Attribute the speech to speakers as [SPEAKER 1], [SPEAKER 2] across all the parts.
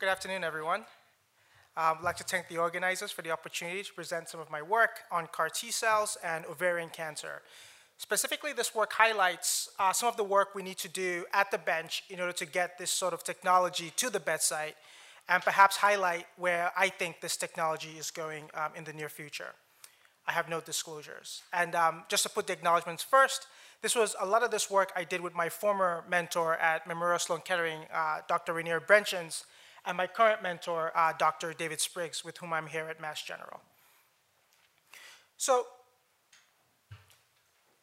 [SPEAKER 1] Good afternoon, everyone. Um, I'd like to thank the organizers for the opportunity to present some of my work on CAR T cells and ovarian cancer. Specifically, this work highlights uh, some of the work we need to do at the bench in order to get this sort of technology to the bedside, and perhaps highlight where I think this technology is going um, in the near future. I have no disclosures. And um, just to put the acknowledgments first, this was a lot of this work I did with my former mentor at Memorial Sloan Kettering, uh, Dr. Rainier Brenchens, and my current mentor, uh, Dr. David Spriggs, with whom I'm here at Mass General. So,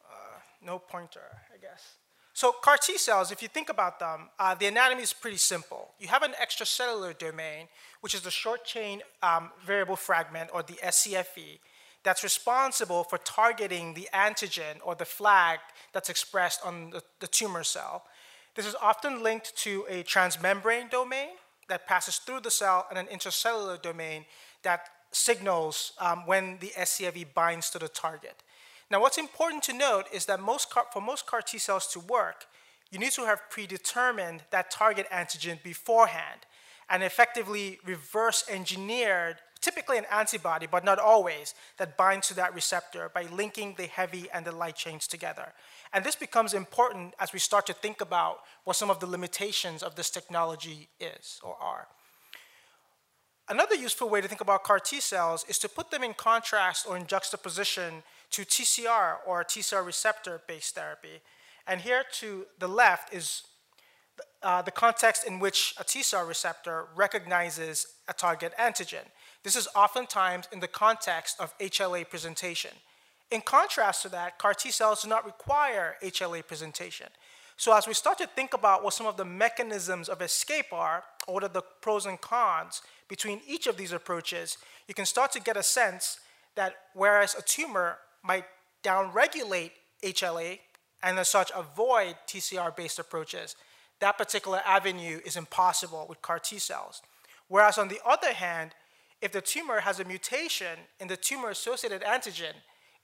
[SPEAKER 1] uh, no pointer, I guess. So CAR T cells, if you think about them, uh, the anatomy is pretty simple. You have an extracellular domain, which is the short chain um, variable fragment, or the scFv, that's responsible for targeting the antigen or the flag that's expressed on the, the tumor cell. This is often linked to a transmembrane domain, that passes through the cell and an intercellular domain that signals um, when the scFv binds to the target. Now, what's important to note is that most car, for most CAR T cells to work, you need to have predetermined that target antigen beforehand and effectively reverse engineered, typically an antibody, but not always, that binds to that receptor by linking the heavy and the light chains together. And this becomes important as we start to think about what some of the limitations of this technology is or are. Another useful way to think about CAR T cells is to put them in contrast or in juxtaposition to TCR or T cell receptor based therapy. And here to the left is uh, the context in which a T cell receptor recognizes a target antigen. This is oftentimes in the context of HLA presentation. In contrast to that, CAR T cells do not require HLA presentation. So as we start to think about what some of the mechanisms of escape are, or what are the pros and cons between each of these approaches, you can start to get a sense that whereas a tumor might downregulate HLA and as such avoid TCR-based approaches, that particular avenue is impossible with CAR T cells. Whereas on the other hand, if the tumor has a mutation in the tumor-associated antigen,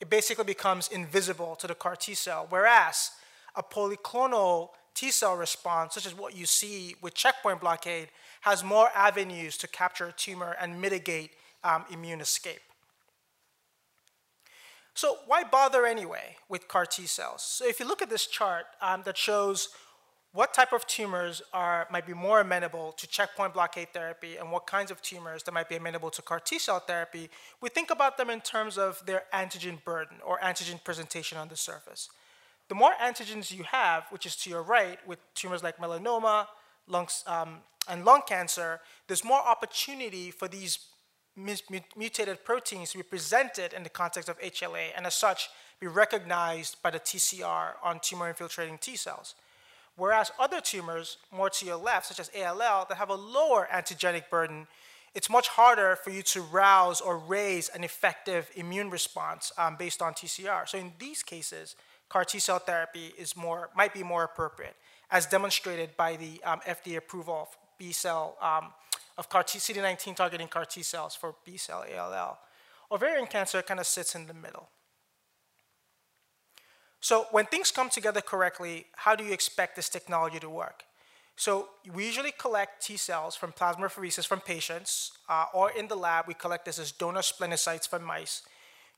[SPEAKER 1] it basically becomes invisible to the CAR T cell. Whereas a polyclonal T cell response, such as what you see with checkpoint blockade, has more avenues to capture a tumor and mitigate um, immune escape. So why bother anyway with CAR T cells? So if you look at this chart um, that shows what type of tumors are, might be more amenable to checkpoint blockade therapy and what kinds of tumors that might be amenable to CAR T cell therapy, we think about them in terms of their antigen burden or antigen presentation on the surface. The more antigens you have, which is to your right, with tumors like melanoma lungs, um, and lung cancer, there's more opportunity for these mutated proteins to be presented in the context of HLA and as such be recognized by the TCR on tumor infiltrating T cells. Whereas other tumors, more to your left, such as ALL, that have a lower antigenic burden, it's much harder for you to rouse or raise an effective immune response um, based on TCR. So in these cases, CAR T cell therapy is more, might be more appropriate, as demonstrated by the um, FDA approval of B cell, um, of CAR T, CD19 targeting CAR T cells for B cell ALL. Ovarian cancer kind of sits in the middle. So when things come together correctly, how do you expect this technology to work? So we usually collect T cells from plasmapheresis from patients, uh, or in the lab, we collect this as donor splenocytes from mice.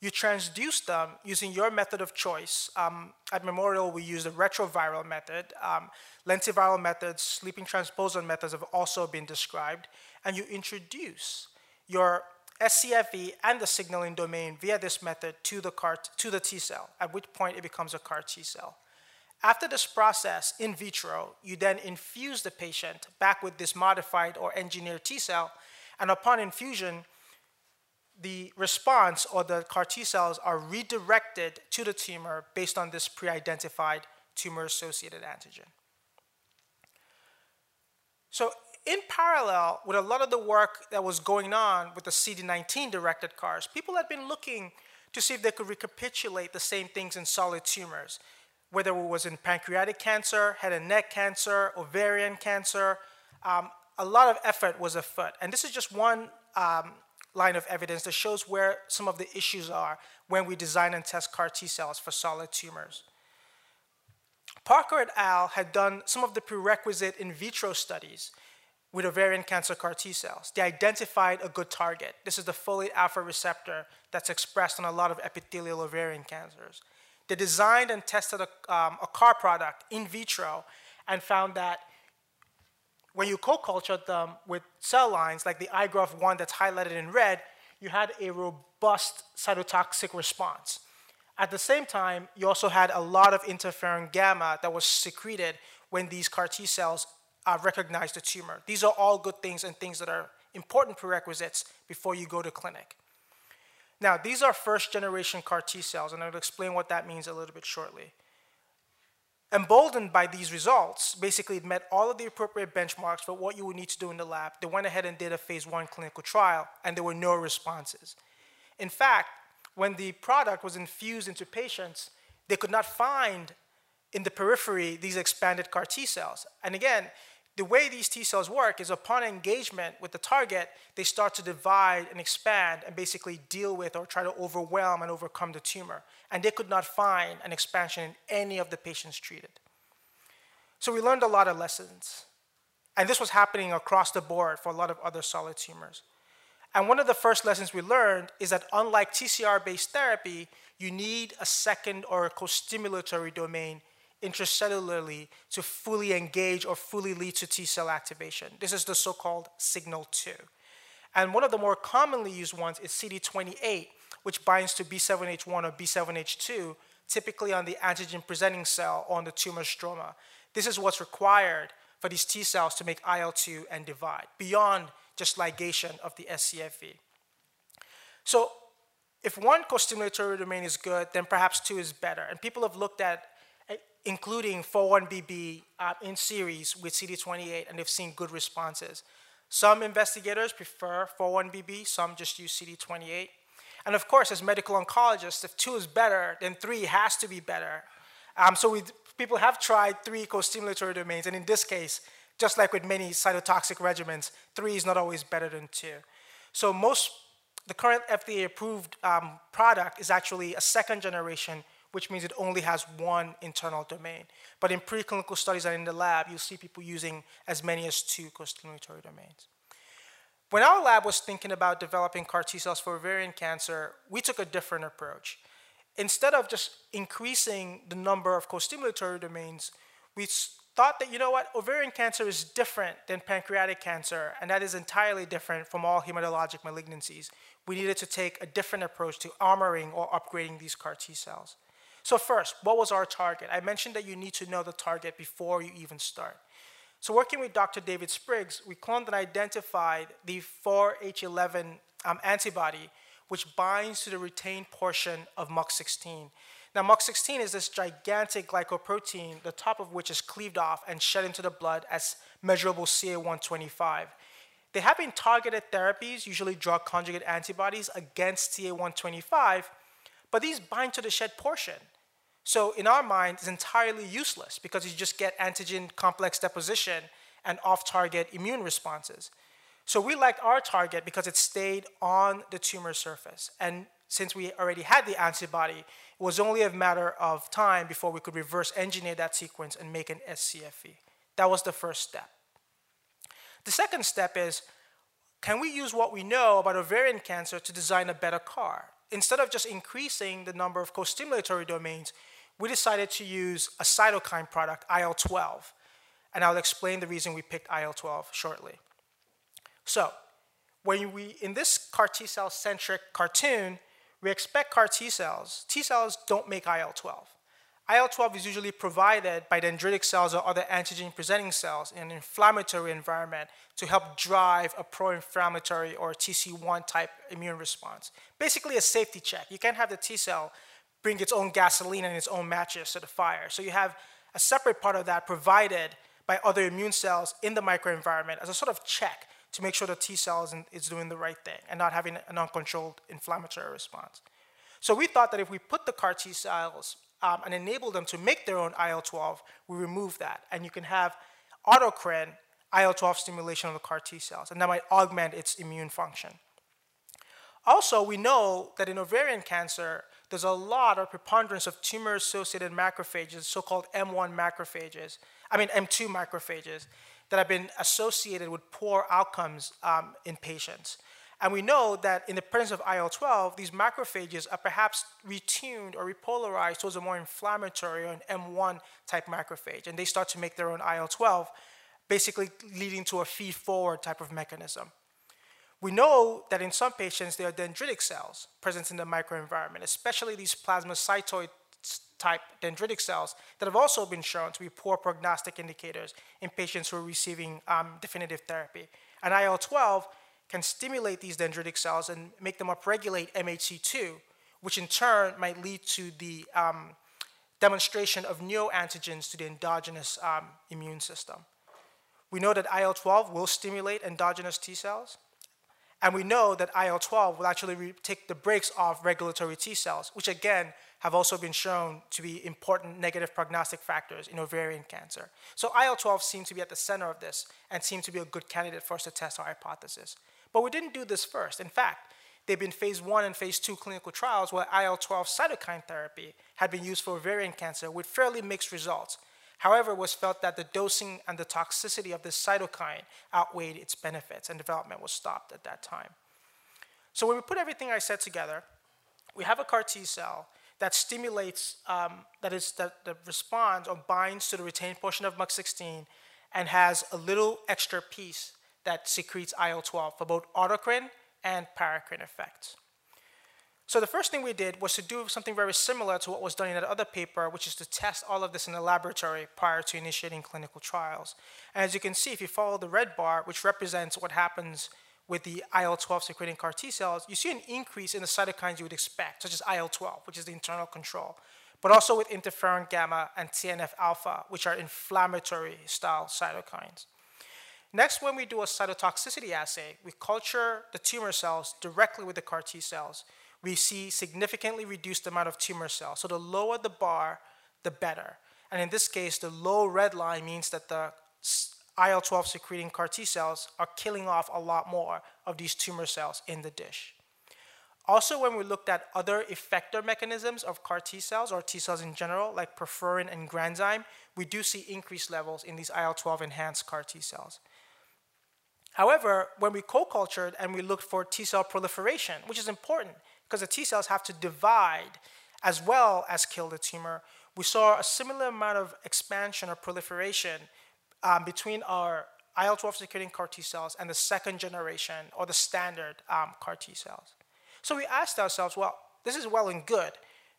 [SPEAKER 1] You transduce them using your method of choice. Um, at Memorial, we use the retroviral method. Um, lentiviral methods, sleeping transposon methods have also been described. And you introduce your scFv and the signaling domain via this method to the, CAR to the T cell, at which point it becomes a CAR T cell. After this process in vitro, you then infuse the patient back with this modified or engineered T cell, and upon infusion, the response or the CAR T cells are redirected to the tumor based on this pre identified tumor associated antigen. So, in parallel with a lot of the work that was going on with the CD19 directed CARs, people had been looking to see if they could recapitulate the same things in solid tumors, whether it was in pancreatic cancer, head and neck cancer, ovarian cancer. Um, a lot of effort was afoot. And this is just one um, line of evidence that shows where some of the issues are when we design and test CAR T cells for solid tumors. Parker et al. had done some of the prerequisite in vitro studies with ovarian cancer CAR T cells. They identified a good target. This is the folate alpha receptor that's expressed on a lot of epithelial ovarian cancers. They designed and tested a, um, a CAR product in vitro and found that when you co-cultured them with cell lines like the iGROV1 that's highlighted in red, you had a robust cytotoxic response. At the same time, you also had a lot of interferon gamma that was secreted when these CAR T cells uh, recognize the tumor. These are all good things and things that are important prerequisites before you go to clinic. Now, these are first generation CAR T cells, and I'll explain what that means a little bit shortly. Emboldened by these results, basically it met all of the appropriate benchmarks for what you would need to do in the lab. They went ahead and did a phase one clinical trial, and there were no responses. In fact, when the product was infused into patients, they could not find in the periphery these expanded CAR T cells. And again, the way these T cells work is upon engagement with the target, they start to divide and expand and basically deal with or try to overwhelm and overcome the tumor. And they could not find an expansion in any of the patients treated. So we learned a lot of lessons. And this was happening across the board for a lot of other solid tumors. And one of the first lessons we learned is that unlike TCR based therapy, you need a second or a co stimulatory domain intracellularly to fully engage or fully lead to T cell activation. This is the so called signal 2. And one of the more commonly used ones is CD28, which binds to B7H1 or B7H2, typically on the antigen presenting cell or on the tumor stroma. This is what's required for these T cells to make IL 2 and divide, beyond just ligation of the scFv. So, if one co-stimulatory domain is good, then perhaps two is better. And people have looked at including 4-1BB uh, in series with CD28, and they've seen good responses. Some investigators prefer 4-1BB, some just use CD28. And of course, as medical oncologists, if two is better, then three has to be better. Um, so people have tried three co-stimulatory domains, and in this case, just like with many cytotoxic regimens, three is not always better than two. So most, the current FDA-approved um, product is actually a second generation which means it only has one internal domain. But in preclinical studies and in the lab, you'll see people using as many as two costimulatory domains. When our lab was thinking about developing CAR T cells for ovarian cancer, we took a different approach. Instead of just increasing the number of costimulatory domains, we thought that, you know what, ovarian cancer is different than pancreatic cancer, and that is entirely different from all hematologic malignancies. We needed to take a different approach to armoring or upgrading these CAR T cells. So first, what was our target? I mentioned that you need to know the target before you even start. So working with Dr. David Spriggs, we cloned and identified the 4H11 um, antibody, which binds to the retained portion of MUC16. Now, MUC16 is this gigantic glycoprotein, the top of which is cleaved off and shed into the blood as measurable CA125. There have been targeted therapies, usually drug conjugate antibodies, against CA125, but these bind to the shed portion. So in our mind, it's entirely useless because you just get antigen complex deposition and off-target immune responses. So we liked our target because it stayed on the tumor surface. And since we already had the antibody, it was only a matter of time before we could reverse engineer that sequence and make an scFv. That was the first step. The second step is, can we use what we know about ovarian cancer to design a better CAR? Instead of just increasing the number of co-stimulatory domains, we decided to use a cytokine product, IL-12. And I'll explain the reason we picked IL-12 shortly. So, when we, in this CAR T cell centric cartoon, we expect CAR T cells. T cells don't make IL-12. IL-12 is usually provided by dendritic cells or other antigen presenting cells in an inflammatory environment to help drive a pro-inflammatory or TC1 type immune response. Basically a safety check. You can't have the T cell bring its own gasoline and its own matches to the fire. So you have a separate part of that provided by other immune cells in the microenvironment as a sort of check to make sure the T cell is doing the right thing and not having an uncontrolled inflammatory response. So we thought that if we put the CAR T cells um, and enable them to make their own IL-12, we remove that. And you can have autocrine IL-12 stimulation of the CAR T cells, and that might augment its immune function. Also, we know that in ovarian cancer, there's a lot of preponderance of tumor-associated macrophages, so-called M1 macrophages, I mean M2 macrophages, that have been associated with poor outcomes um, in patients. And we know that in the presence of IL-12, these macrophages are perhaps retuned or repolarized towards a more inflammatory or an M1 type macrophage, and they start to make their own IL-12, basically leading to a feed-forward type of mechanism. We know that in some patients, there are dendritic cells present in the microenvironment, especially these plasmacytoid type dendritic cells that have also been shown to be poor prognostic indicators in patients who are receiving um, definitive therapy. And IL-12 can stimulate these dendritic cells and make them upregulate MHC2, which in turn might lead to the um, demonstration of neoantigens to the endogenous um, immune system. We know that IL-12 will stimulate endogenous T cells, and we know that IL-12 will actually take the brakes off regulatory T cells, which again have also been shown to be important negative prognostic factors in ovarian cancer. So IL-12 seems to be at the center of this and seems to be a good candidate for us to test our hypothesis. But we didn't do this first. In fact, there have been phase one and phase two clinical trials where IL-12 cytokine therapy had been used for ovarian cancer with fairly mixed results. However, it was felt that the dosing and the toxicity of this cytokine outweighed its benefits, and development was stopped at that time. So when we put everything I said together, we have a CAR T cell that stimulates, um, that is, that, that responds or binds to the retained portion of MUC16 and has a little extra piece that secretes IL-12 for both autocrine and paracrine effects. So the first thing we did was to do something very similar to what was done in that other paper, which is to test all of this in the laboratory prior to initiating clinical trials. And as you can see, if you follow the red bar, which represents what happens with the IL-12 secreting CAR T cells, you see an increase in the cytokines you would expect, such as IL-12, which is the internal control, but also with interferon gamma and TNF alpha, which are inflammatory style cytokines. Next, when we do a cytotoxicity assay, we culture the tumor cells directly with the CAR T cells. We see significantly reduced amount of tumor cells. So the lower the bar, the better. And in this case, the low red line means that the IL-12 secreting CAR T cells are killing off a lot more of these tumor cells in the dish. Also, when we looked at other effector mechanisms of CAR T cells or T cells in general, like perforin and granzyme, we do see increased levels in these IL-12 enhanced CAR T cells. However, when we co-cultured and we looked for T cell proliferation, which is important because the T cells have to divide as well as kill the tumor, we saw a similar amount of expansion or proliferation um, between our IL-12 secreting CAR T cells and the second generation or the standard um, CAR T cells. So we asked ourselves, well, this is well and good,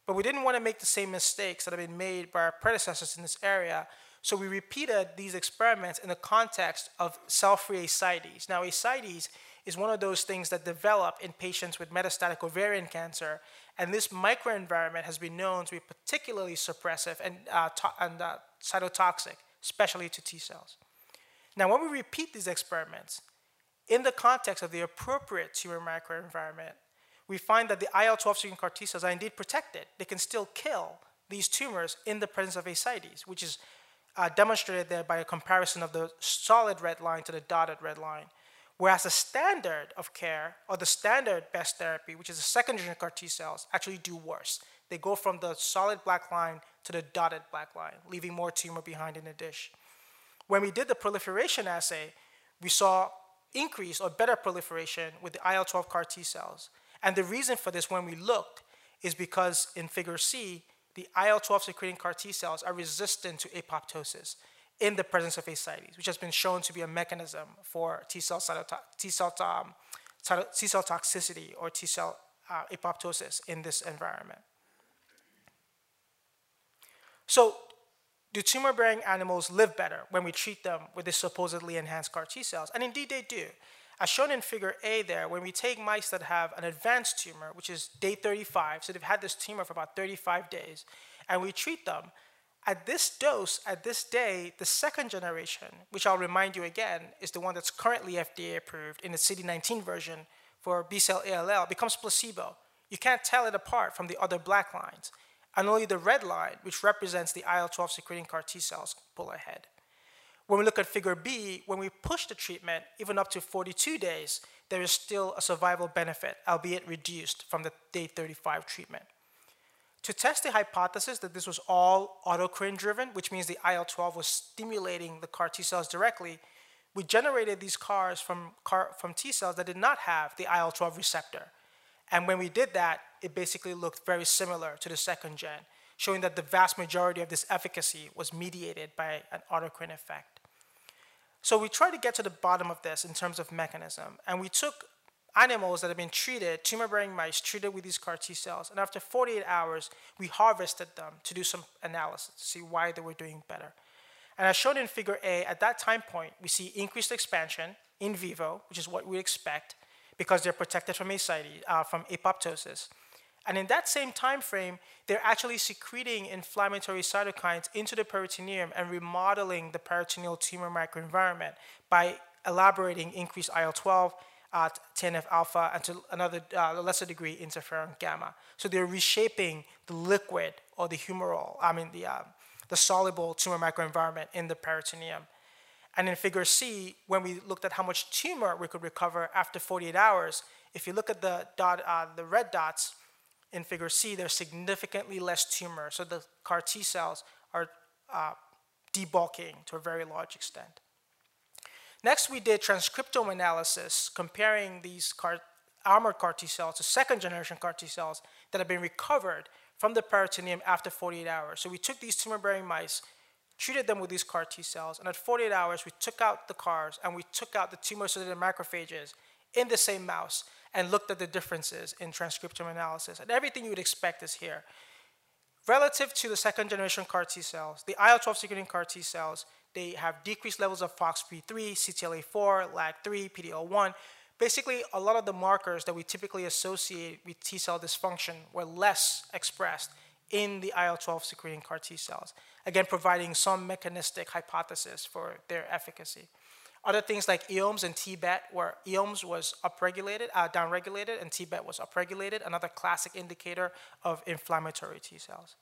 [SPEAKER 1] but we didn't want to make the same mistakes that have been made by our predecessors in this area so we repeated these experiments in the context of cell-free ascites. Now, ascites is one of those things that develop in patients with metastatic ovarian cancer, and this microenvironment has been known to be particularly suppressive and, uh, and uh, cytotoxic, especially to T cells. Now, when we repeat these experiments in the context of the appropriate tumor microenvironment, we find that the IL-12 secreting CAR T cells are indeed protected. They can still kill these tumors in the presence of ascites, which is uh, demonstrated there by a comparison of the solid red line to the dotted red line. Whereas the standard of care, or the standard best therapy, which is the second generation CAR T cells, actually do worse. They go from the solid black line to the dotted black line, leaving more tumor behind in the dish. When we did the proliferation assay, we saw increase or better proliferation with the IL-12 CAR T cells. And the reason for this when we looked is because in figure C, the IL-12 secreting CAR T cells are resistant to apoptosis in the presence of ascites, which has been shown to be a mechanism for T cell, T cell, um, T cell toxicity or T cell uh, apoptosis in this environment. So, do tumor bearing animals live better when we treat them with these supposedly enhanced CAR T cells? And indeed, they do. As shown in figure A there, when we take mice that have an advanced tumor, which is day 35, so they've had this tumor for about 35 days, and we treat them, at this dose, at this day, the second generation, which I'll remind you again, is the one that's currently FDA approved in the CD19 version for B-cell ALL, becomes placebo. You can't tell it apart from the other black lines. And only the red line, which represents the IL-12 secreting CAR T cells, pull ahead. When we look at figure B, when we push the treatment even up to 42 days, there is still a survival benefit, albeit reduced from the day 35 treatment. To test the hypothesis that this was all autocrine driven, which means the IL-12 was stimulating the CAR T cells directly, we generated these CARs from, CAR, from T cells that did not have the IL 12 receptor. And when we did that, it basically looked very similar to the second gen, showing that the vast majority of this efficacy was mediated by an autocrine effect. So we tried to get to the bottom of this in terms of mechanism, and we took animals that have been treated, tumor-bearing mice treated with these CAR T cells, and after 48 hours, we harvested them to do some analysis to see why they were doing better. And as shown in figure A, at that time point, we see increased expansion in vivo, which is what we expect because they're protected from ascites, uh, from apoptosis. And in that same time frame, they're actually secreting inflammatory cytokines into the peritoneum and remodeling the peritoneal tumor microenvironment by elaborating increased IL-12, uh, TNF alpha, and to another uh, lesser degree, interferon gamma. So they're reshaping the liquid or the humoral, I mean the, uh, the soluble tumor microenvironment in the peritoneum. And in figure C, when we looked at how much tumor we could recover after 48 hours, if you look at the, dot, uh, the red dots in figure C, there's significantly less tumor. So the CAR T cells are uh, debulking to a very large extent. Next, we did transcriptome analysis comparing these CAR, armored CAR T cells to second generation CAR T cells that have been recovered from the peritoneum after 48 hours. So we took these tumor bearing mice, treated them with these CAR T cells, and at 48 hours, we took out the CARs and we took out the tumor associated macrophages in the same mouse and looked at the differences in transcriptome analysis. And everything you would expect is here. Relative to the second generation CAR T cells, the IL 12 secreting CAR T cells, they have decreased levels of FOXP3, CTLA4, LAG3, PD-L1, basically a lot of the markers that we typically associate with T cell dysfunction were less expressed in the IL-12 secreting CAR T cells, again providing some mechanistic hypothesis for their efficacy. Other things like EOMES and TBET, where EOMES was upregulated, uh, downregulated, and TBET was upregulated, another classic indicator of inflammatory T cells.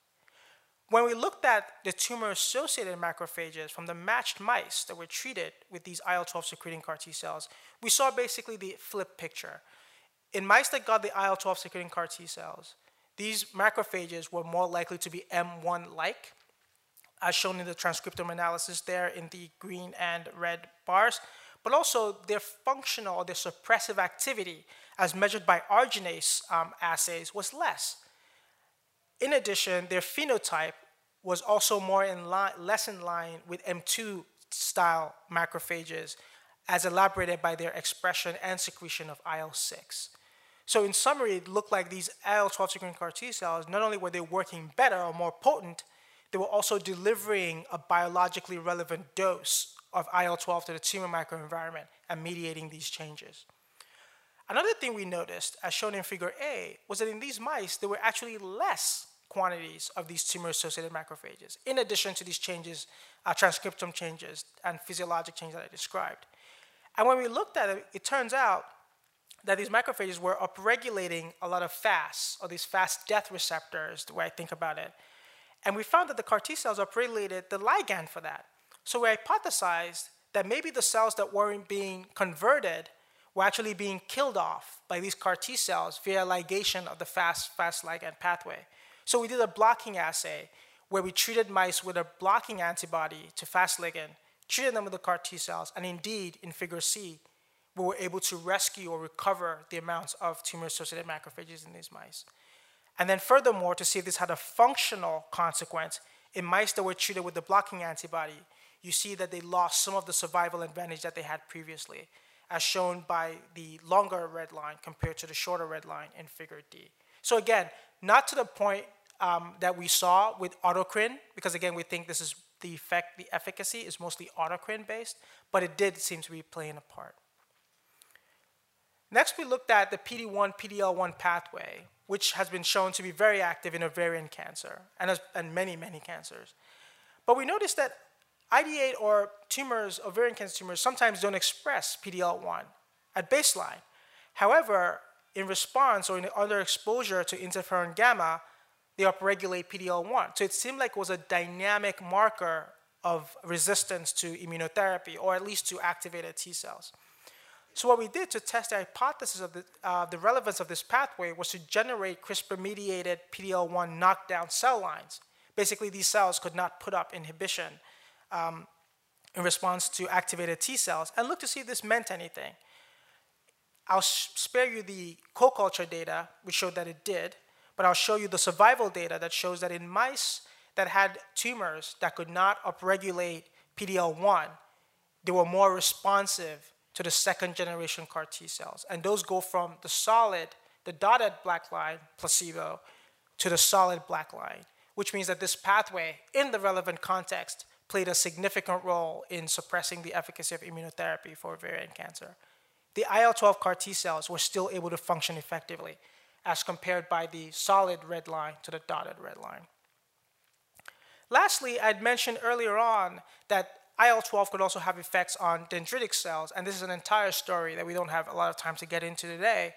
[SPEAKER 1] When we looked at the tumor-associated macrophages from the matched mice that were treated with these IL-12 secreting CAR T cells, we saw basically the flip picture. In mice that got the IL-12 secreting CAR T cells, these macrophages were more likely to be M1-like, as shown in the transcriptome analysis there in the green and red bars, but also their functional or their suppressive activity as measured by arginase um, assays was less. In addition, their phenotype was also more in line, less in line with M2 style macrophages as elaborated by their expression and secretion of IL-6. So in summary, it looked like these IL-12 secreting CAR T cells, not only were they working better or more potent, they were also delivering a biologically relevant dose of IL-12 to the tumor microenvironment and mediating these changes. Another thing we noticed, as shown in figure A, was that in these mice, there were actually less quantities of these tumor-associated macrophages, in addition to these changes, uh, transcriptome changes and physiologic changes that I described. And when we looked at it, it turns out that these macrophages were upregulating a lot of FAS, or these fast death receptors, the way I think about it. And we found that the CAR T cells upregulated the ligand for that. So we hypothesized that maybe the cells that weren't being converted were actually being killed off by these CAR T cells via ligation of the fast, fast ligand pathway. So we did a blocking assay where we treated mice with a blocking antibody to fast ligand, treated them with the CAR T cells, and indeed, in figure C, we were able to rescue or recover the amounts of tumor-associated macrophages in these mice. And then furthermore, to see if this had a functional consequence, in mice that were treated with the blocking antibody, you see that they lost some of the survival advantage that they had previously, as shown by the longer red line compared to the shorter red line in figure D. So again, not to the point um, that we saw with autocrine, because again, we think this is the effect, the efficacy is mostly autocrine based, but it did seem to be playing a part. Next, we looked at the PD-1, PD-L1 pathway, which has been shown to be very active in ovarian cancer and, as, and many, many cancers. But we noticed that ID8 or tumors, ovarian cancer tumors, sometimes don't express PD-L1 at baseline. However, in response or in under exposure to interferon gamma, they upregulate PD-L1. So it seemed like it was a dynamic marker of resistance to immunotherapy, or at least to activated T cells. So what we did to test the hypothesis of the, uh, the relevance of this pathway was to generate CRISPR-mediated PD-L1 knockdown cell lines. Basically, these cells could not put up inhibition um, in response to activated T cells and look to see if this meant anything. I'll spare you the co-culture data, which showed that it did, but I'll show you the survival data that shows that in mice that had tumors that could not upregulate PD-L1, they were more responsive to the second generation CAR T cells. And those go from the solid, the dotted black line, placebo, to the solid black line, which means that this pathway, in the relevant context, played a significant role in suppressing the efficacy of immunotherapy for ovarian cancer. The IL-12 CAR T cells were still able to function effectively as compared by the solid red line to the dotted red line. Lastly, I'd mentioned earlier on that IL-12 could also have effects on dendritic cells, and this is an entire story that we don't have a lot of time to get into today.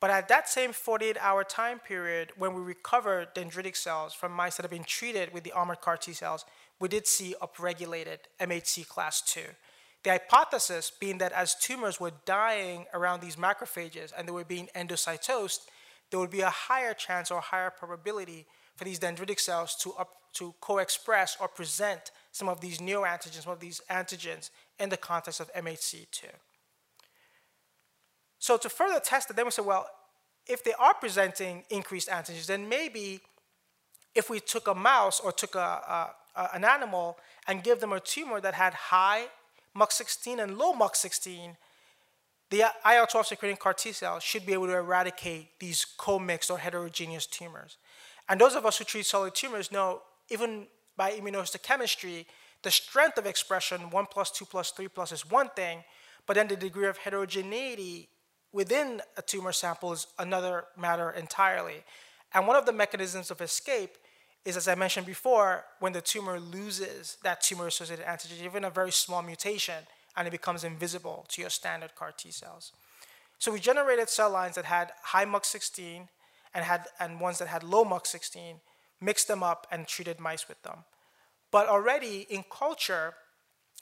[SPEAKER 1] But at that same 48-hour time period, when we recovered dendritic cells from mice that have been treated with the armored CAR T cells, we did see upregulated MHC class II. The hypothesis being that as tumors were dying around these macrophages and they were being endocytosed, there would be a higher chance or higher probability for these dendritic cells to, up, to co-express or present some of these neoantigens, some of these antigens in the context of MHC2. So to further test it, then we said, well, if they are presenting increased antigens, then maybe if we took a mouse or took a, a, a, an animal and give them a tumor that had high MUC16 and low MUC16, the IL-12 secreting CAR T cells should be able to eradicate these co-mixed or heterogeneous tumors. And those of us who treat solid tumors know, even by immunohistochemistry, the strength of expression, 1 plus, 2 plus, 3 plus, is one thing, but then the degree of heterogeneity within a tumor sample is another matter entirely. And one of the mechanisms of escape is, as I mentioned before, when the tumor loses that tumor-associated antigen, even a very small mutation, and it becomes invisible to your standard CAR T cells. So we generated cell lines that had high MUC16 and, had, and ones that had low MUC16, mixed them up and treated mice with them. But already in culture,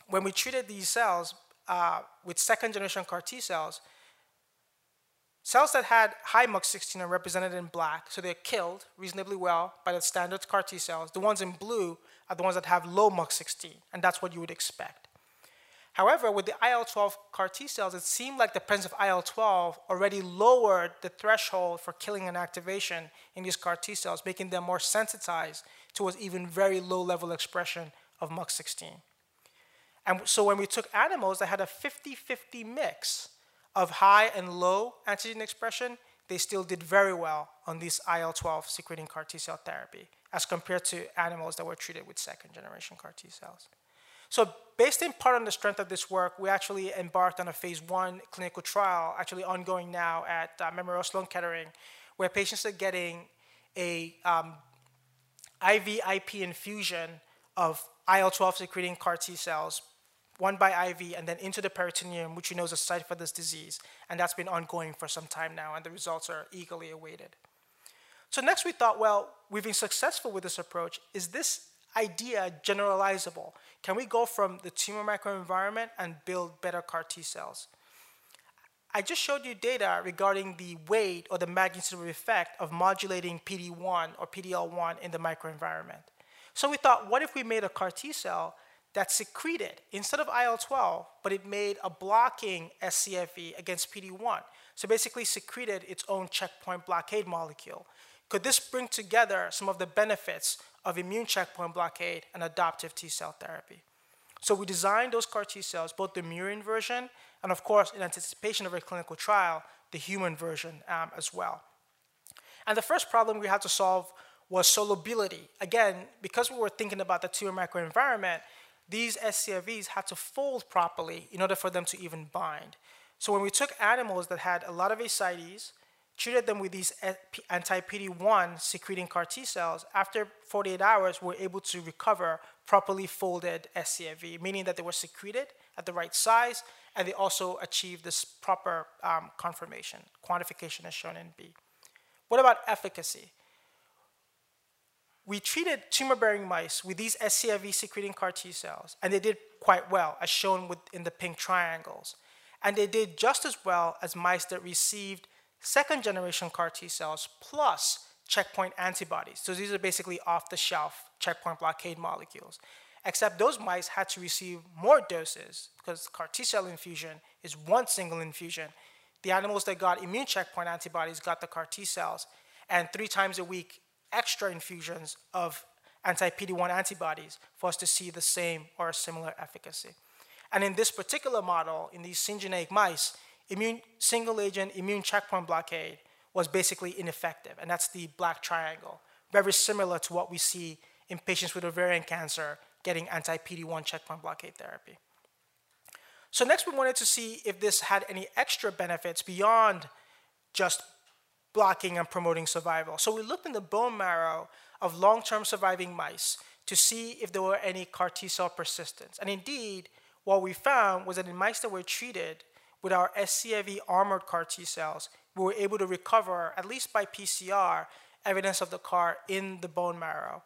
[SPEAKER 1] when we treated these cells uh, with second generation CAR T cells, Cells that had high MUC16 are represented in black, so they're killed reasonably well by the standard CAR T cells. The ones in blue are the ones that have low MUC16, and that's what you would expect. However, with the IL-12 CAR T cells, it seemed like the presence of IL-12 already lowered the threshold for killing and activation in these CAR T cells, making them more sensitized towards even very low level expression of MUC16. And so when we took animals that had a 50-50 mix of high and low antigen expression, they still did very well on this IL-12 secreting CAR T cell therapy as compared to animals that were treated with second generation CAR T cells. So based in part on the strength of this work, we actually embarked on a phase one clinical trial, actually ongoing now at uh, Memorial Sloan Kettering, where patients are getting a um, infusion of IL-12 secreting CAR T cells one by IV and then into the peritoneum, which you know is a site for this disease. And that's been ongoing for some time now, and the results are eagerly awaited. So next we thought, well, we've been successful with this approach. Is this idea generalizable? Can we go from the tumor microenvironment and build better CAR T cells? I just showed you data regarding the weight or the magnitude of effect of modulating PD-1 or PD-L1 in the microenvironment. So we thought, what if we made a CAR T cell that secreted instead of IL-12, but it made a blocking scFv against PD-1. So basically secreted its own checkpoint blockade molecule. Could this bring together some of the benefits of immune checkpoint blockade and adoptive T cell therapy? So we designed those CAR T cells, both the murine version and of course in anticipation of a clinical trial, the human version um, as well. And the first problem we had to solve was solubility. Again, because we were thinking about the tumor microenvironment, these scFvs had to fold properly in order for them to even bind. So when we took animals that had a lot of ascites, treated them with these anti-PD-1 secreting CAR T cells, after 48 hours, we were able to recover properly folded scFv, meaning that they were secreted at the right size, and they also achieved this proper um, conformation, quantification as shown in B. What about efficacy? We treated tumor-bearing mice with these scFv secreting CAR T cells, and they did quite well, as shown in the pink triangles. And they did just as well as mice that received second-generation CAR T cells plus checkpoint antibodies. So these are basically off-the-shelf checkpoint blockade molecules. except those mice had to receive more doses because CAR T cell infusion is one single infusion. The animals that got immune checkpoint antibodies got the CAR T cells, and three times a week, extra infusions of anti PD1 antibodies for us to see the same or similar efficacy. And in this particular model, in these syngeneic mice, immune, single agent immune checkpoint blockade was basically ineffective, and that's the black triangle, very similar to what we see in patients with ovarian cancer getting anti PD1 checkpoint blockade therapy. So, next, we wanted to see if this had any extra benefits beyond just blocking and promoting survival. So, we looked in the bone marrow of long term surviving mice to see if there were any CAR T cell persistence. And indeed, what we found was that in mice that were treated with our SCFE armored CAR T cells, we were able to recover, at least by PCR, evidence of the CAR in the bone marrow.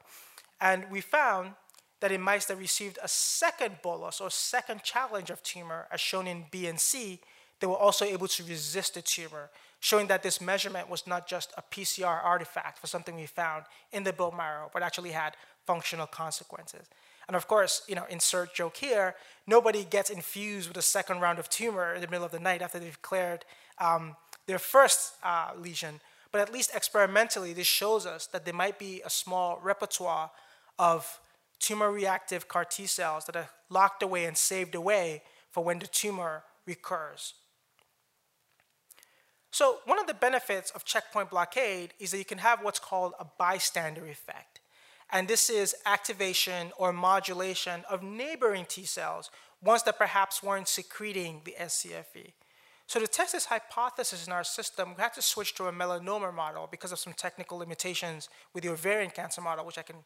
[SPEAKER 1] And we found that in mice that received a second bolus or second challenge of tumor, as shown in B and C, they were also able to resist the tumor, showing that this measurement was not just a PCR artifact for something we found in the bone marrow, but actually had functional consequences. And of course, you know, insert joke here, nobody gets infused with a second round of tumor in the middle of the night after they've cleared um, their first uh, lesion. But at least experimentally, this shows us that there might be a small repertoire of tumor reactive CAR T cells that are locked away and saved away for when the tumor recurs. So, one of the benefits of checkpoint blockade is that you can have what's called a bystander effect. And this is activation or modulation of neighboring T cells, ones that perhaps weren't secreting the SCFE. So, to test this hypothesis in our system, we had to switch to a melanoma model because of some technical limitations with the ovarian cancer model, which I can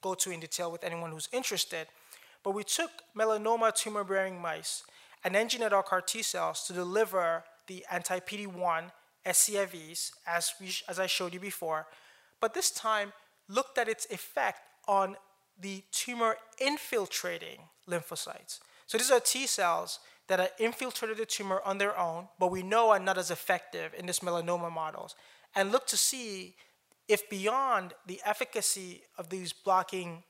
[SPEAKER 1] go to in detail with anyone who's interested. But we took melanoma tumor bearing mice and engineered our CAR T cells to deliver the anti PD1 SCFEs, as, we, as I showed you before, but this time looked at its effect on the tumor infiltrating lymphocytes. So these are T cells that are infiltrated the tumor on their own, but we know are not as effective in this melanoma models, and look to see if beyond the efficacy of these blocking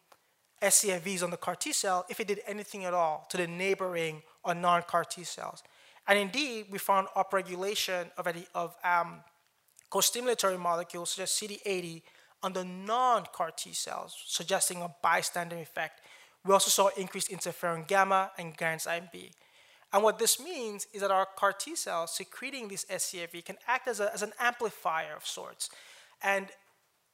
[SPEAKER 1] SCFEs on the CAR T cell, if it did anything at all to the neighboring or non CAR T cells. And indeed, we found upregulation of, of um, co-stimulatory molecules such as CD80 on the non-CAR T cells, suggesting a bystander effect. We also saw increased interferon gamma and granzyme B. And what this means is that our CAR T cells secreting this SCFE can act as, a, as an amplifier of sorts. And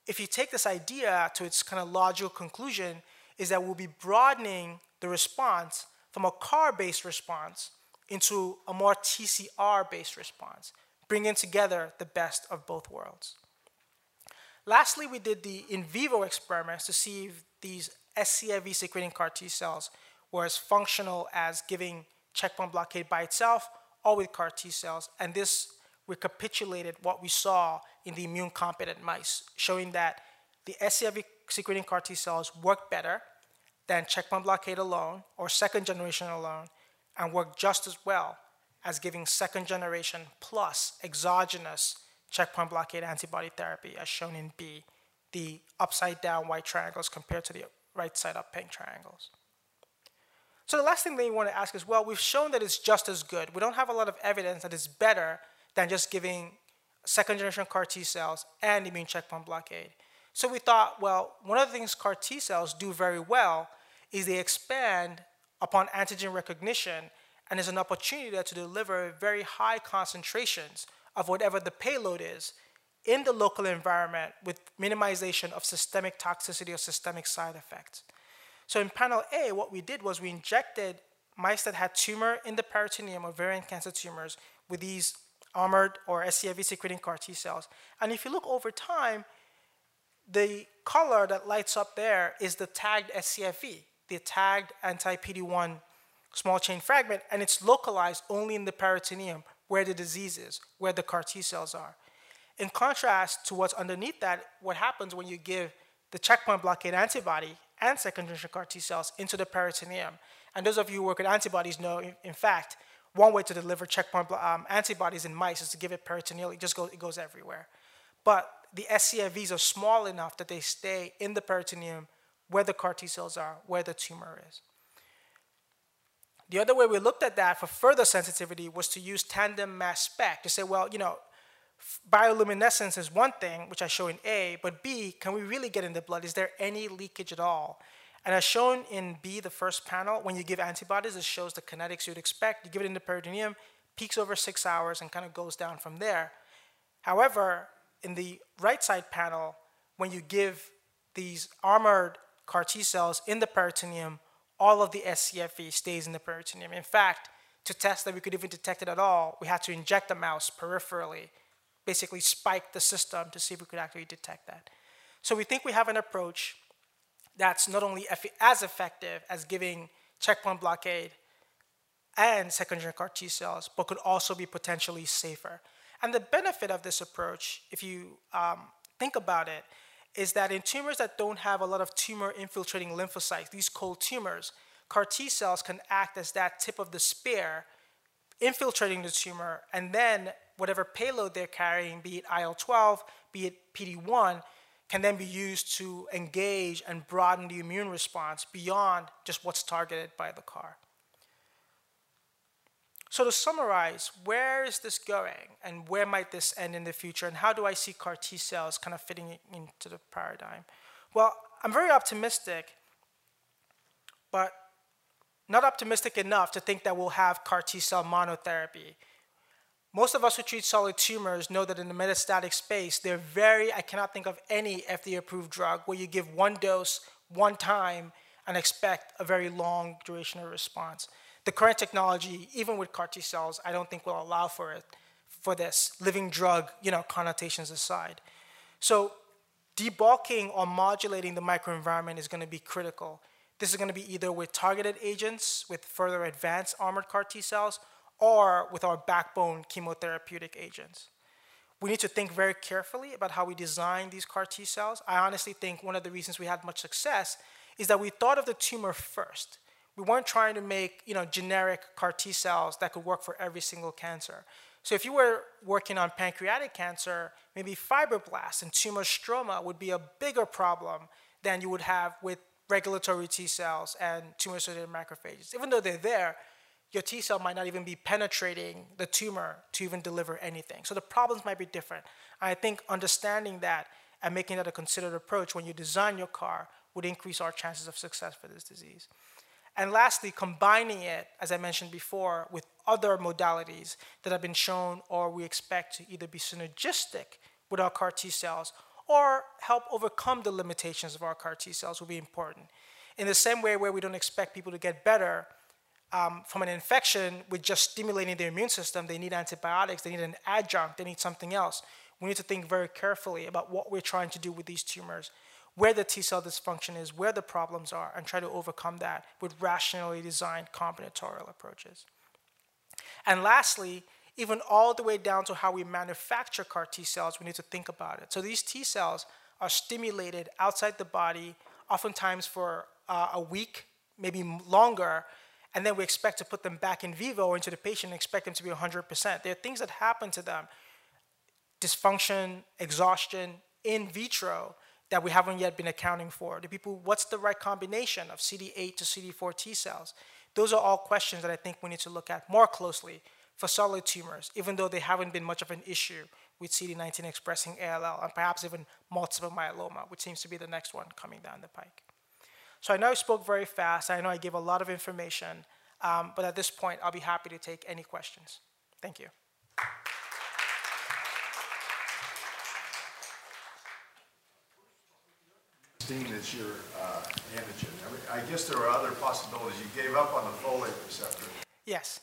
[SPEAKER 1] if you take this idea to its kind of logical conclusion, is that we'll be broadening the response from a CAR-based response into a more TCR based response, bringing together the best of both worlds. Lastly, we did the in vivo experiments to see if these SCFE secreting CAR T cells were as functional as giving checkpoint blockade by itself or with CAR T cells. And this recapitulated what we saw in the immune competent mice, showing that the SCFE secreting CAR T cells work better than checkpoint blockade alone or second generation alone, and work just as well as giving second generation plus exogenous checkpoint blockade antibody therapy, as shown in B, the upside down white triangles compared to the right side up pink triangles. So the last thing that you want to ask is, well, we've shown that it's just as good. We don't have a lot of evidence that it's better than just giving second generation CAR T cells and immune checkpoint blockade. So we thought, well, one of the things CAR T cells do very well is they expand upon antigen recognition and is an opportunity to deliver very high concentrations of whatever the payload is in the local environment with minimization of systemic toxicity or systemic side effects. So in panel A, what we did was we injected mice that had tumor in the peritoneum, or ovarian cancer tumors, with these armored or SCFE secreting CAR T cells. And if you look over time, the color that lights up there is the tagged SCFE the tagged anti-PD-1 small chain fragment, and it's localized only in the peritoneum where the disease is, where the CAR T cells are. In contrast to what's underneath that, what happens when you give the checkpoint blockade antibody and second generation CAR T cells into the peritoneum. And those of you who work with antibodies know, in, fact, one way to deliver checkpoint um, antibodies in mice is to give it peritoneally. It just goes, it goes everywhere. But the SCFEs are small enough that they stay in the peritoneum where the CAR T cells are, where the tumor is. The other way we looked at that for further sensitivity was to use tandem mass spec to say, well, you know, bioluminescence is one thing, which I show in A, but B, can we really get in the blood? Is there any leakage at all? And as shown in B, the first panel, when you give antibodies, it shows the kinetics you'd expect. You give it in the peritoneum, peaks over six hours, and kind of goes down from there. However, in the right side panel, when you give these armored CAR T cells in the peritoneum, all of the SCFE stays in the peritoneum. In fact, to test that we could even detect it at all, we had to inject the mouse peripherally, basically spike the system to see if we could actually detect that. So we think we have an approach that's not only as effective as giving checkpoint blockade and second-gen CAR T cells, but could also be potentially safer. And the benefit of this approach, if you um, think about it, is that in tumors that don't have a lot of tumor infiltrating lymphocytes, these cold tumors, CAR T cells can act as that tip of the spear, infiltrating the tumor, and then whatever payload they're carrying, be it IL 12, be it PD 1, can then be used to engage and broaden the immune response beyond just what's targeted by the CAR. So to summarize, where is this going and where might this end in the future and how do I see CAR T cells kind of fitting into the paradigm? Well, I'm very optimistic, but not optimistic enough to think that we'll have CAR T cell monotherapy most of us who treat solid tumors know that in the metastatic space, they're very, I cannot think of any FDA approved drug where you give one dose, one time, and expect a very long duration of response. The current technology, even with CAR T cells, I don't think will allow for it, for this, living drug, you know, connotations aside. So debulking or modulating the microenvironment is going to be critical. This is going to be either with targeted agents, with further advanced armored CAR T cells, or with our backbone chemotherapeutic agents. We need to think very carefully about how we design these CAR T cells. I honestly think one of the reasons we had much success is that we thought of the tumor first. We weren't trying to make you know, generic CAR T cells that could work for every single cancer. So if you were working on pancreatic cancer, maybe fibroblasts and tumor stroma would be a bigger problem than you would have with regulatory T cells and tumor-associated macrophages. Even though they're there, your T cell might not even be penetrating the tumor to even deliver anything. So the problems might be different. I think understanding that and making that a considered approach when you design your CAR would increase our chances of success for this disease. And lastly, combining it, as I mentioned before, with other modalities that have been shown or we expect to either be synergistic with our CAR T cells or help overcome the limitations of our CAR T cells will be important. In the same way where we don't expect people to get better um, from an infection with just stimulating their immune system, they need antibiotics, they need an adjunct, they need something else. We need to think very carefully about what we're trying to do with these tumors, where the T cell dysfunction is, where the problems are, and try to overcome that with rationally designed combinatorial approaches. And lastly, even all the way down to how we manufacture CAR T cells, we need to think about it. So these T cells are stimulated outside the body, oftentimes for uh, a week, maybe longer, and then we expect to put them back in vivo into the patient and expect them to be 100%. There are things that happen to them, dysfunction, exhaustion in vitro that we haven't yet been accounting for. The people, what's the right combination of CD8 to CD4 T cells? Those are all questions that I think we need to look at more closely for solid tumors, even though they haven't been much of an issue with CD19 expressing ALL and perhaps even multiple myeloma, which seems to be the next one coming down the pike. So I know I spoke very fast. I know I gave a lot of information. Um, but at this point, I'll be happy to take any questions. Thank you.
[SPEAKER 2] Is your uh, antigen. I guess there are other possibilities. You gave up on the folate receptor.
[SPEAKER 1] Yes.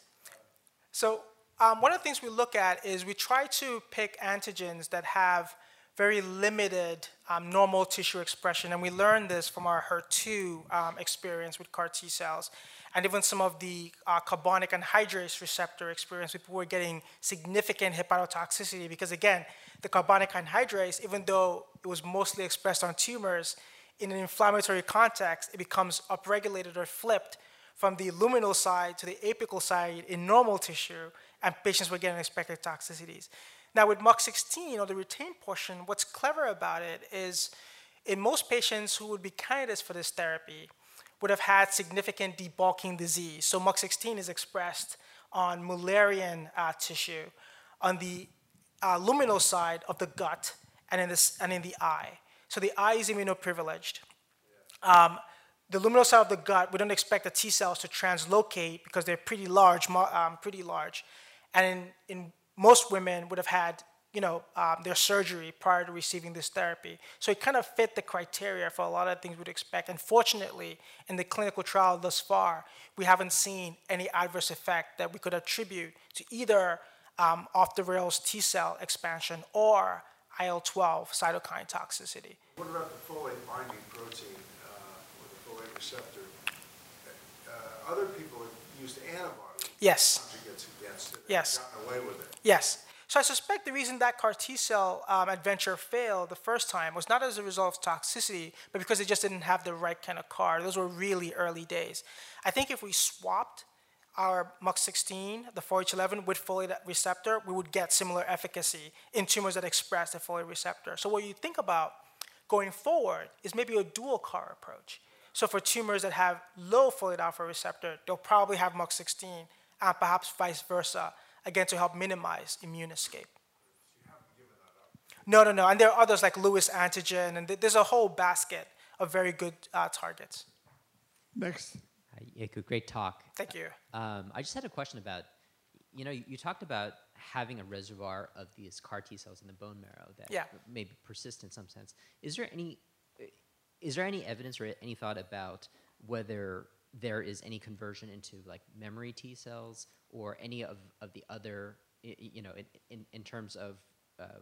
[SPEAKER 1] So um, one of the things we look at is we try to pick antigens that have very limited um, normal tissue expression. And we learned this from our HER2 um, experience with CAR T cells. And even some of the uh, carbonic anhydrase receptor experience, people were getting significant hepatotoxicity because, again, the carbonic anhydrase, even though it was mostly expressed on tumors, in an inflammatory context, it becomes upregulated or flipped from the luminal side to the apical side in normal tissue, and patients were getting unexpected toxicities. Now with MUC16 or the retained portion, what's clever about it is in most patients who would be candidates for this therapy would have had significant debulking disease. So MUC16 is expressed on Mullerian uh, tissue, on the uh, luminal side of the gut, and in, this, and in the eye. So the eye is immunoprivileged. Um, the luminal side of the gut, we don't expect the T cells to translocate because they're pretty large, um, pretty large. And in, in most women would have had you know, um, their surgery prior to receiving this therapy. So it kind of fit the criteria for a lot of things we'd expect. Unfortunately, in the clinical trial thus far, we haven't seen any adverse effect that we could attribute to either um, off the rails T cell expansion or IL 12 cytokine toxicity.
[SPEAKER 2] What about the folate binding protein uh, or the folate receptor? Uh, other people have used antibodies.
[SPEAKER 1] Yes.
[SPEAKER 2] against it.
[SPEAKER 1] Yes.
[SPEAKER 2] Gotten away with it.
[SPEAKER 1] Yes. So I suspect the reason that CAR T cell um, adventure failed the first time was not as a result of toxicity, but because they just didn't have the right kind of CAR. Those were really early days. I think if we swapped our MUC16, the 4H11, with folate receptor, we would get similar efficacy in tumors that express the folate receptor. So what you think about going forward is maybe a dual CAR approach. So for tumors that have low folate alpha receptor, they'll probably have MUC16, and perhaps vice versa again to help minimize immune escape. No, no, no. And there are others like Lewis antigen, and there's a whole basket of very good uh, targets.
[SPEAKER 3] Next.
[SPEAKER 4] Uh, great talk.
[SPEAKER 1] Thank you.
[SPEAKER 4] Um, I just had a question about, you know, you, you, talked about having a reservoir of these CAR T cells in the bone marrow that
[SPEAKER 1] yeah.
[SPEAKER 4] may persist in some sense. Is there any, is there any evidence or any thought about whether there is any conversion into like memory T cells or any of, of the other, you know, in, in, in terms of uh,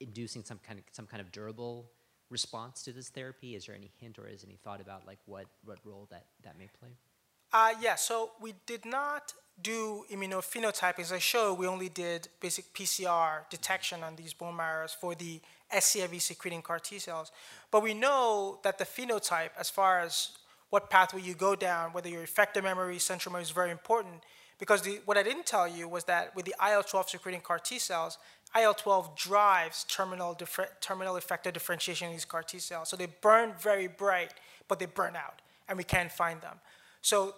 [SPEAKER 4] inducing some kind of some kind of durable response to this therapy? Is there any hint or is any thought about like what, what role that, that may play?
[SPEAKER 1] Uh, yeah, so we did not do immunophenotyping. As I showed, we only did basic PCR detection on these bone marrows for the scIV secreting CAR T cells. But we know that the phenotype, as far as what pathway you go down, whether your effector memory, central memory is very important. Because the, what I didn't tell you was that with the IL-12 secreting CAR T cells, IL-12 drives terminal, terminal effector differentiation in these CAR T cells. So they burn very bright, but they burn out, and we can't find them. So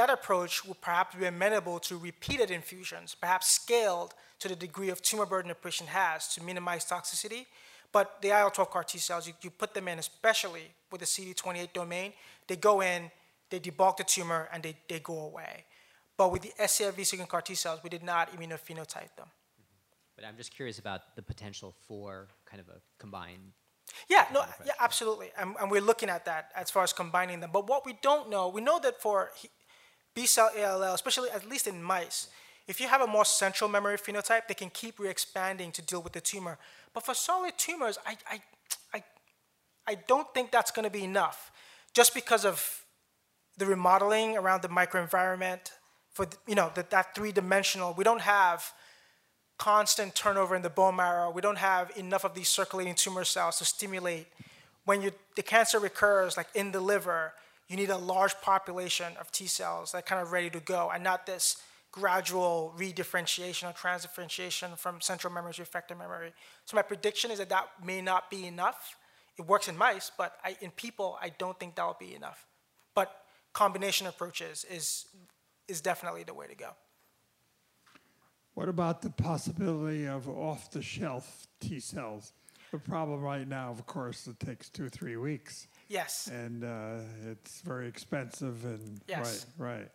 [SPEAKER 1] that approach would perhaps be amenable to repeated infusions, perhaps scaled to the degree of tumor burden a patient has to minimize toxicity, but the IL-12 CAR T cells, you, you put them in, especially with the CD28 domain, they go in, they debulk the tumor, and they, they go away. But with the scIV second CAR T cells, we did not immunophenotype them. Mm-hmm.
[SPEAKER 4] But I'm just curious about the potential for kind of a combined.
[SPEAKER 1] Yeah, no, yeah, absolutely. And, and, we're looking at that as far as combining them. But what we don't know, we know that for B cell ALL, especially at least in mice, if you have a more central memory phenotype, they can keep re-expanding to deal with the tumor. But for solid tumors, I, I, I, I don't think that's going to be enough, just because of the remodeling around the microenvironment. For you know that, that three-dimensional, we don't have constant turnover in the bone marrow. We don't have enough of these circulating tumor cells to stimulate. When you, the cancer recurs, like in the liver, you need a large population of T cells that kind of ready to go, and not this gradual redifferentiation or transdifferentiation from central memory to effector memory. So my prediction is that that may not be enough. It works in mice, but I, in people, I don't think that will be enough. But combination approaches is, is definitely the way to go.
[SPEAKER 3] What about the possibility of off-the-shelf T cells? The problem right now, of course, it takes two three weeks.
[SPEAKER 1] Yes.
[SPEAKER 3] And uh, it's very expensive and
[SPEAKER 1] yes.
[SPEAKER 3] right, right.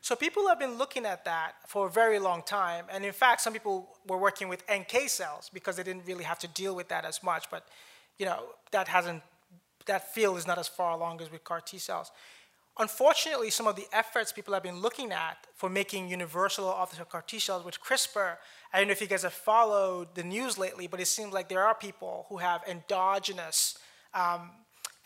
[SPEAKER 1] So people have been looking at that for a very long time. And in fact, some people were working with NK cells because they didn't really have to deal with that as much. But you know, that hasn't that field is not as far along as with CAR T cells. Unfortunately, some of the efforts people have been looking at for making universal off-the-shelf CAR T cells with CRISPR, I don't know if you guys have followed the news lately, but it seems like there are people who have endogenous um,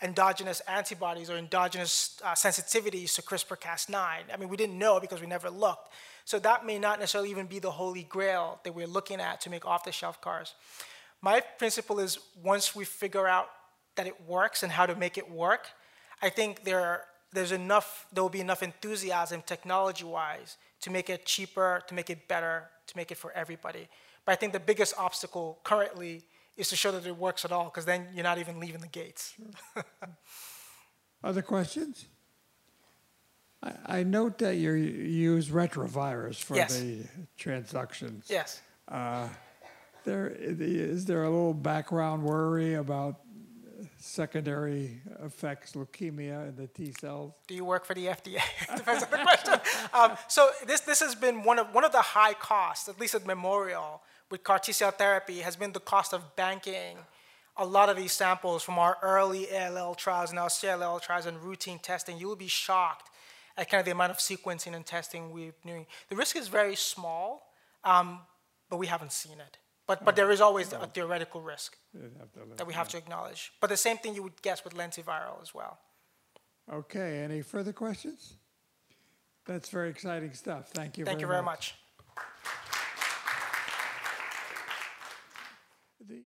[SPEAKER 1] endogenous antibodies or endogenous uh, sensitivities to CRISPR-Cas9. I mean, we didn't know because we never looked. So that may not necessarily even be the holy grail that we're looking at to make off-the-shelf cars. My principle is once we figure out that it works and how to make it work, I think there are, there's enough, there will be enough enthusiasm technology-wise to make it cheaper, to make it better, to make it for everybody. But I think the biggest obstacle currently is to show that it works at all, because then you're not even leaving the gates.
[SPEAKER 3] Other questions? I, I note that you use retrovirus for
[SPEAKER 1] Yes.
[SPEAKER 3] the transductions.
[SPEAKER 1] Yes.
[SPEAKER 3] There, is there a little background worry about secondary effects, leukemia in the T cells?
[SPEAKER 1] Do you work for the FDA? Depends on the question. Um, so this this has been one of one of the high costs, at least at Memorial, with CAR T cell therapy, has been the cost of banking a lot of these samples from our early ALL trials and our CLL trials and routine testing. You will be shocked at kind of the amount of sequencing and testing we're doing. The risk is very small, um, but we haven't seen it. But but there is always a theoretical risk
[SPEAKER 3] You'd have to look.
[SPEAKER 1] that we have to acknowledge. But the same thing you would guess with lentiviral as well.
[SPEAKER 3] Okay, any further questions? That's very exciting stuff. Thank you
[SPEAKER 1] Thank
[SPEAKER 3] very
[SPEAKER 1] you very
[SPEAKER 3] much.
[SPEAKER 1] much. the